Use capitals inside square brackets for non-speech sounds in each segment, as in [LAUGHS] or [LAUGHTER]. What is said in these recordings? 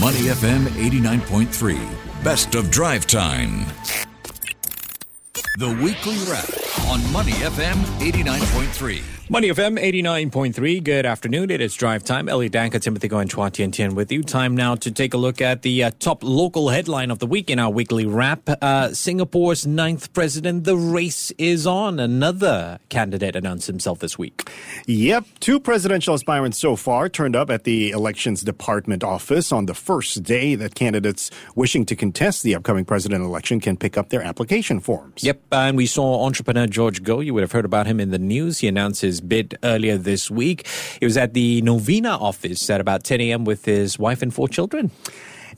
Money FM 89.3. Best of drive time. The weekly wrap on Money FM 89.3. Money FM 89.3. Good afternoon. It is drive time. Elliott Danker, Timothy Go, and Chua Tian Tian with you. Time now to take a look at the uh, top local headline of the week in our weekly wrap. Uh, Singapore's ninth president. The race is on. Another candidate announced himself this week. Yep. Two presidential aspirants so far turned up at the elections department office on the first day that candidates wishing to contest the upcoming president election can pick up their application forms. Yep. And we saw entrepreneur George Goh. You would have heard about him in the news. He announced his bid earlier this week. He was at the Novena office at about 10 a.m. with his wife and four children.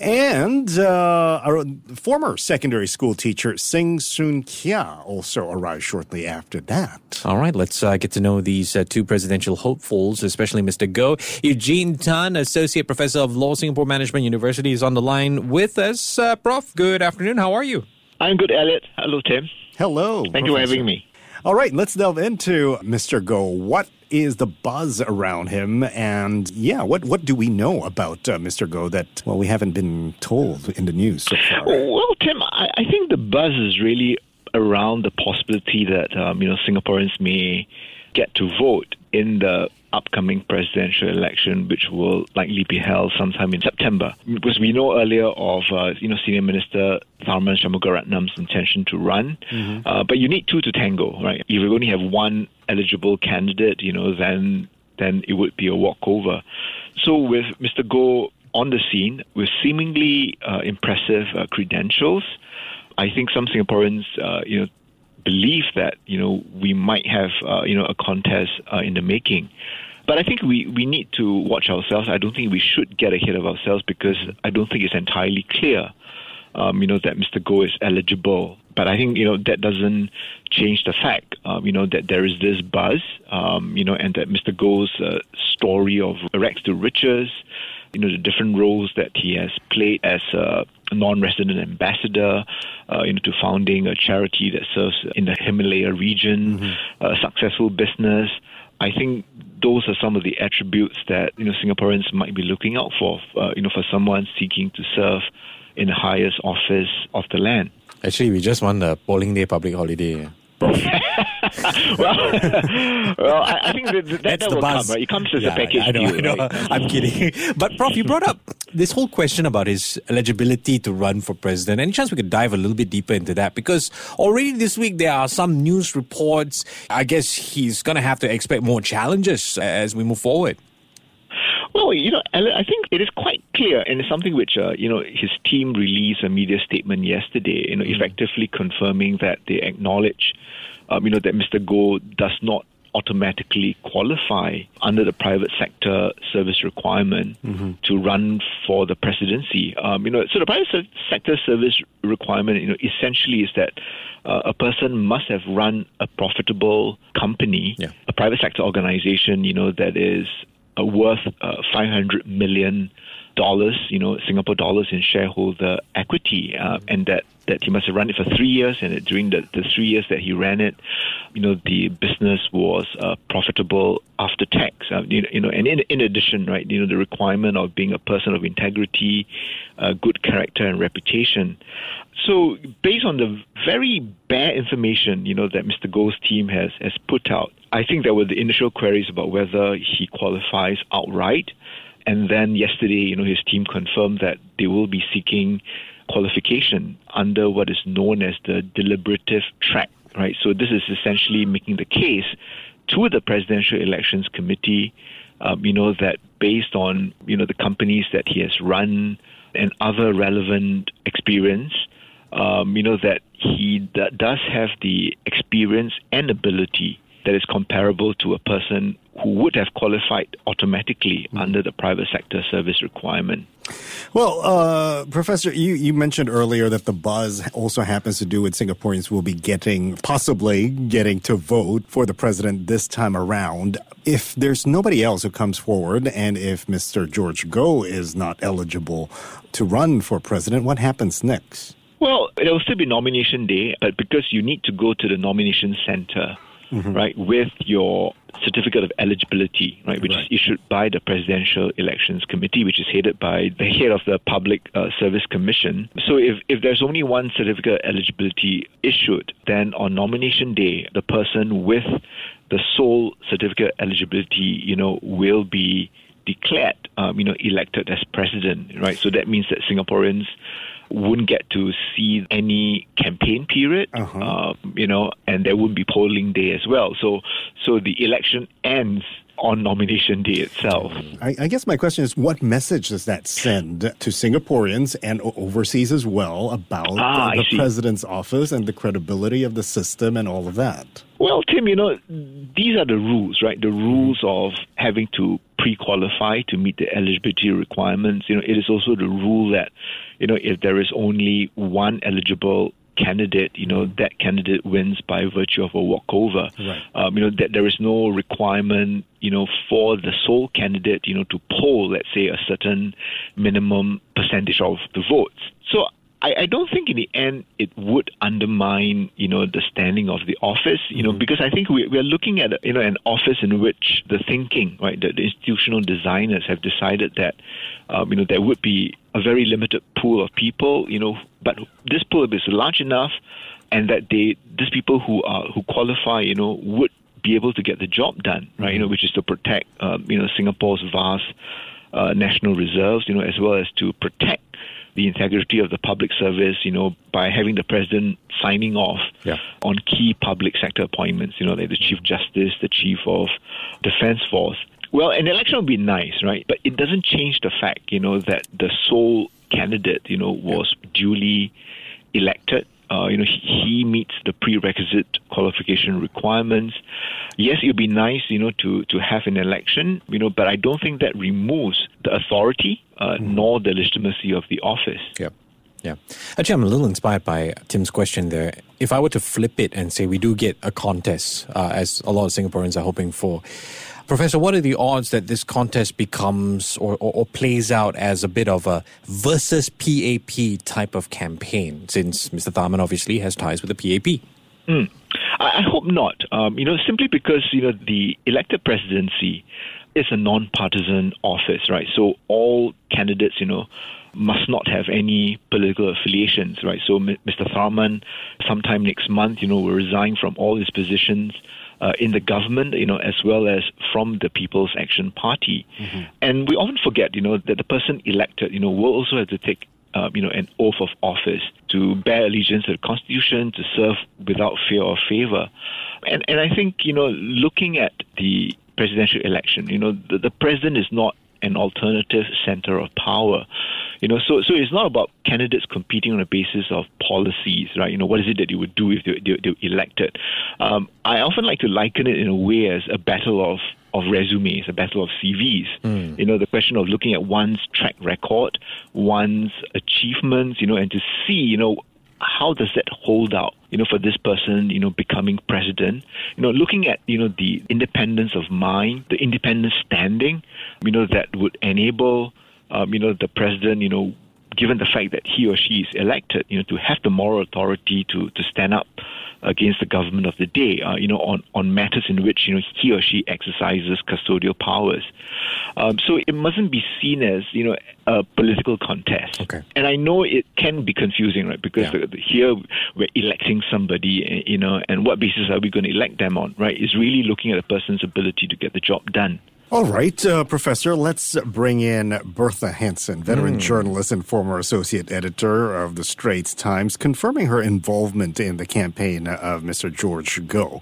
And uh, our former secondary school teacher Seng Soon Kia also arrived shortly after that. All right, let's uh, get to know these uh, two presidential hopefuls, especially Mr. Goh. Eugene Tan, Associate Professor of Law, Singapore Management University, is on the line with us. Uh, Prof, good afternoon. How are you? I'm good, Elliot. Hello, Tim. Hello. Thank Professor. you for having me. All right, let's delve into Mr. Goh. What is the buzz around him? And yeah, what, what do we know about uh, Mr. Goh that, well, we haven't been told in the news so far? Well, Tim, I, I think the buzz is really around the possibility that, um, you know, Singaporeans may get to vote in the upcoming presidential election, which will likely be held sometime in September. Because we know earlier of, uh, you know, Senior Minister Tharman Shanmugaratnam's intention to run, mm-hmm. uh, but you need two to tango, right? If you only have one eligible candidate, you know, then then it would be a walkover. So with Mr. Goh on the scene with seemingly uh, impressive uh, credentials, I think some Singaporeans, uh, you know, believe that you know we might have uh, you know a contest uh, in the making. But I think we, we need to watch ourselves. I don't think we should get ahead of ourselves because I don't think it's entirely clear, um, you know, that Mr. Goh is eligible. But I think you know that doesn't change the fact, um, you know, that there is this buzz, um, you know, and that Mr. Goh's uh, story of rags to riches, you know, the different roles that he has played as a non-resident ambassador, uh, you know, to founding a charity that serves in the Himalaya region, mm-hmm. a successful business. I think those are some of the attributes that you know Singaporeans might be looking out for, uh, you know, for someone seeking to serve in the highest office of the land. Actually, we just want a polling day public holiday. [LAUGHS] well, [LAUGHS] well, I, I think that, that, That's that the will buzz. come. Right? It comes as Yeah, a package I know, deal. I know. right? [LAUGHS] I'm kidding. But Prof, you brought up this whole question about his eligibility to run for president. Any chance we could dive a little bit deeper into that? Because already this week there are some news reports. I guess he's going to have to expect more challenges as we move forward. Well, you know, I think it is quite clear, and it's something which, uh, you know, his team released a media statement yesterday, you know, Mm. effectively confirming that they acknowledge, um, you know, that Mr. Goh does not automatically qualify under the private sector service requirement to run for the presidency. Um, you know, so the private se- sector service requirement, you know, essentially is that uh, a person must have run a profitable company, Yeah. a private sector organization, you know, that is uh, worth uh, 500 million dollars, you know, Singapore dollars in shareholder equity, uh, and that that he must have run it for three years, and that during the, the three years that he ran it, you know, the business was uh, profitable after tax. Uh, you, know, you know, and in, in addition, right, you know, the requirement of being a person of integrity, uh, good character, and reputation. So, based on the very bare information, you know, that Mr. Goh's team has has put out, I think there were the initial queries about whether he qualifies outright. And then yesterday, you know, his team confirmed that they will be seeking qualification under what is known as the deliberative track, right? So this is essentially making the case to the Presidential Elections Committee, um, you know, that based on, you know, the companies that he has run and other relevant experience, um, you know, that he d- does have the experience and ability that is comparable to a person who would have qualified automatically under the private sector service requirement. Well, uh, Professor, you, you mentioned earlier that the buzz also happens to do with Singaporeans will be getting, possibly getting to vote for the president this time around. If there's nobody else who comes forward, and if Mr. George Goh is not eligible to run for president, what happens next? Well, there will still be nomination day, but because you need to go to the nomination center mm-hmm. right, with your certificate of eligibility, right, which right. is issued by the Presidential Elections Committee, which is headed by the head of the Public uh, Service Commission. So if, if there's only one certificate of eligibility issued, then on nomination day, the person with the sole certificate of eligibility, you know, will be declared, um, you know, elected as president, right? So that means that Singaporeans wouldn't get to see any campaign period, uh-huh. uh, you know, and there wouldn't be polling day as well. So, so the election ends on nomination day itself. I, I, guess my question is what message does that send to Singaporeans and overseas as well about ah, the, the president's office and the credibility of the system and all of that? Well, Tim, you know, these are the rules, right? The rules of having to pre qualify to meet the eligibility requirements. You know, it is also the rule that, you know, if there is only one eligible candidate, you know, that candidate wins by virtue of a walkover. Right. Um, you know, that there is no requirement, you know, for the sole candidate, you know, to poll, let's say, a certain minimum percentage of the votes. So I, I don't think in the end it would undermine, you know, the standing of the office, you know, mm-hmm. because I think we, we are looking at, you know, an office in which the thinking, right, the, the institutional designers have decided that, um, you know, there would be a very limited pool of people, you know, but this pool is large enough, and that they, these people who are who qualify, you know, would be able to get the job done, right? You know, which is to protect, um, you know, Singapore's vast uh, national reserves, you know, as well as to protect the integrity of the public service, you know, by having the president signing off yeah. on key public sector appointments, you know, like the chief justice, the chief of defense force. Well, an election would be nice, right? But it doesn't change the fact, you know, that the sole candidate, you know, was duly elected uh, you know, he, meets the prerequisite qualification requirements. Yes, it would be nice, you know, to, to have an election, you know, but I don't think that removes the authority uh, mm. nor the legitimacy of the office. Yeah. Yeah. Actually, I'm a little inspired by Tim's question there. If I were to flip it and say we do get a contest, uh, as a lot of Singaporeans are hoping for, Professor, what are the odds that this contest becomes or, or, or, plays out as a bit of a versus PAP type of campaign, since Mr. Tharman obviously has ties with the PAP? Mm. I, I, hope not. Um, you know, simply because you know the elected presidency is a non-partisan office, right? So all candidates, you know, must not have any political affiliations, right? So Mr. Tharman, sometime next month, you know, will resign from all his positions uh, in the government, you know, as well as from the People's Action Party. Mm-hmm. And we often forget, you know, that the person elected, you know, will also have to take uh, you know, an oath of office to bear allegiance to the Constitution, to serve without fear or favor. And and I think you know, looking at the presidential election, you know, the, the president is not an alternative center of power. You know, so so it's not about candidates competing on the basis of policies, right? You know, what is it that they would do if they, they, they're elected? Um, I often like to liken it in a way as a battle of of resumes, a battle of CVs. Mm. You know, the question of looking at one's track record, one's achievements, you know, and to see, you know, how does that hold out, you know, for this person, you know, becoming president? You know, looking at, you know, the independence of mind, the independent standing, you know, that would enable, um, you know, the president, you know, given the fact that he or she is elected, you know, to have the moral authority to, to stand up against the government of the day, uh, you know, on, on matters in which, you know, he or she exercises custodial powers. Um, so it mustn't be seen as, you know, a political contest. Okay. And I know it can be confusing, right? Because yeah. the, here we're electing somebody, eh, you know, and what basis are we going to elect them on, right? Is really looking at a person's ability to get the job done. All right, uh, Professor, let's bring in Bertha Henson, veteran mm. journalist and former associate editor of the Straits Times, confirming her involvement in the campaign of Mr. George Goh.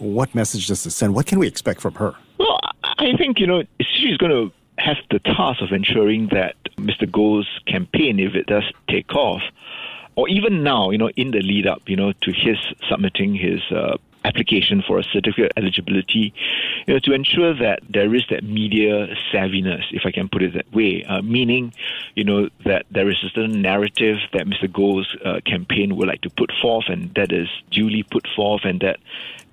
What message does this send? What can we expect from her? Well, I think, you know, she's going to have the task of ensuring that Mr. Goh's campaign, if it does take off, or even now, you know, in the lead up, you know, to his submitting his uh, application for a certificate of eligibility, you know, to ensure that there is that media savviness, if I can put it that way, uh, meaning, you know, that there is a certain narrative that Mr. Goh's uh, campaign would like to put forth, and that is duly put forth, and that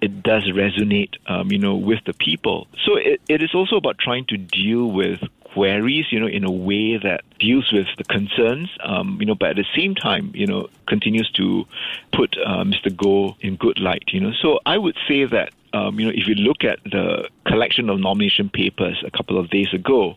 it does resonate, um, you know, with the people. So it, it is also about trying to deal with queries, you know, in a way that deals with the concerns, um, you know, but at the same time, you know, continues to put uh, Mr. Goh in good light, you know. So I would say that um, you know, if you look at the collection of nomination papers a couple of days ago,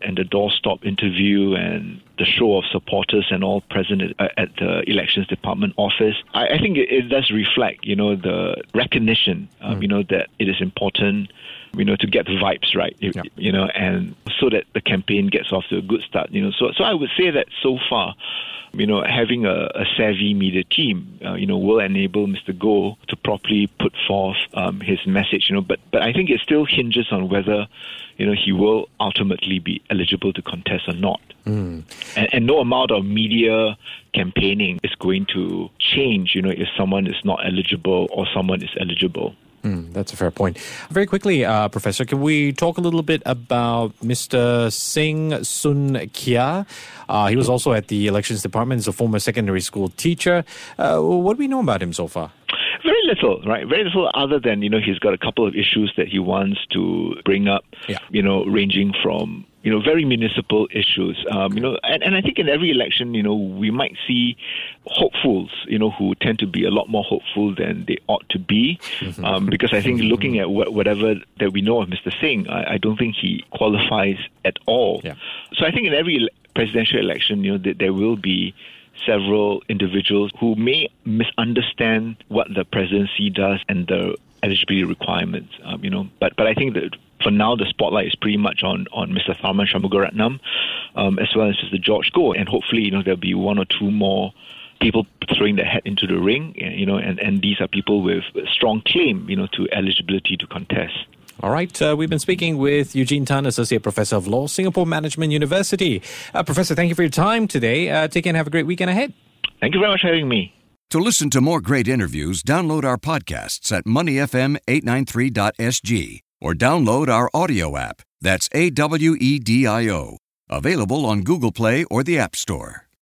and the doorstop interview and the show of supporters and all present at, at the elections department office, I, I think it, it, does reflect, you know, the recognition, um, mm. you know, that it is important you know, to get the vibes right, you, you know, and so that the campaign gets off to a good start, you know. So, so I would say that so far, you know, having a, a savvy media team, uh, you know, will enable Mr. Goh to properly put forth um, his message, you know. But, but I think it still hinges on whether, you know, he will ultimately be eligible to contest or not. Mm. And, and no amount of media campaigning is going to change, you know, if someone is not eligible or someone is eligible. Mm, that's a fair point. Very quickly, uh, Professor, can we talk a little bit about Mr. Seng Soon Kia? Uh, he was also at the elections department. He's a former secondary school teacher. Uh, what do we know about him so far? Little, right? Very little other than, you know, he's got a couple of issues that he wants to bring up, yeah. you know, ranging from you know, very municipal issues. Um, you know, and, and I think in every election, you know, we might see hopefuls, you know, who tend to be a lot more hopeful than they ought to be. Mm-hmm. Um, because I think looking at wh- whatever that we know of Mr. Seng, I, I don't think he qualifies at all. Yeah. So I think in every presidential election, you know, th- there will be several individuals who may misunderstand what the presidency does and the eligibility requirements. Um, you know, but but I think that for now the spotlight is pretty much on on Mr. Tharman Shanmugaratnam, um, as well as Mr. George Goh, and hopefully you know there'll be one or two more people throwing their hat into the ring. You know, and and these are people with a strong claim, you know, to eligibility to contest. All right, uh, we've been speaking with Eugene Tan, Associate Professor of Law, Singapore Management University. Uh, Professor, thank you for your time today. Uh, take care and have a great weekend ahead. Thank you very much for having me. To listen to more great interviews, download our podcasts at moneyfm893.sg or download our audio app. That's A W E D I O. Available on Google Play or the App Store.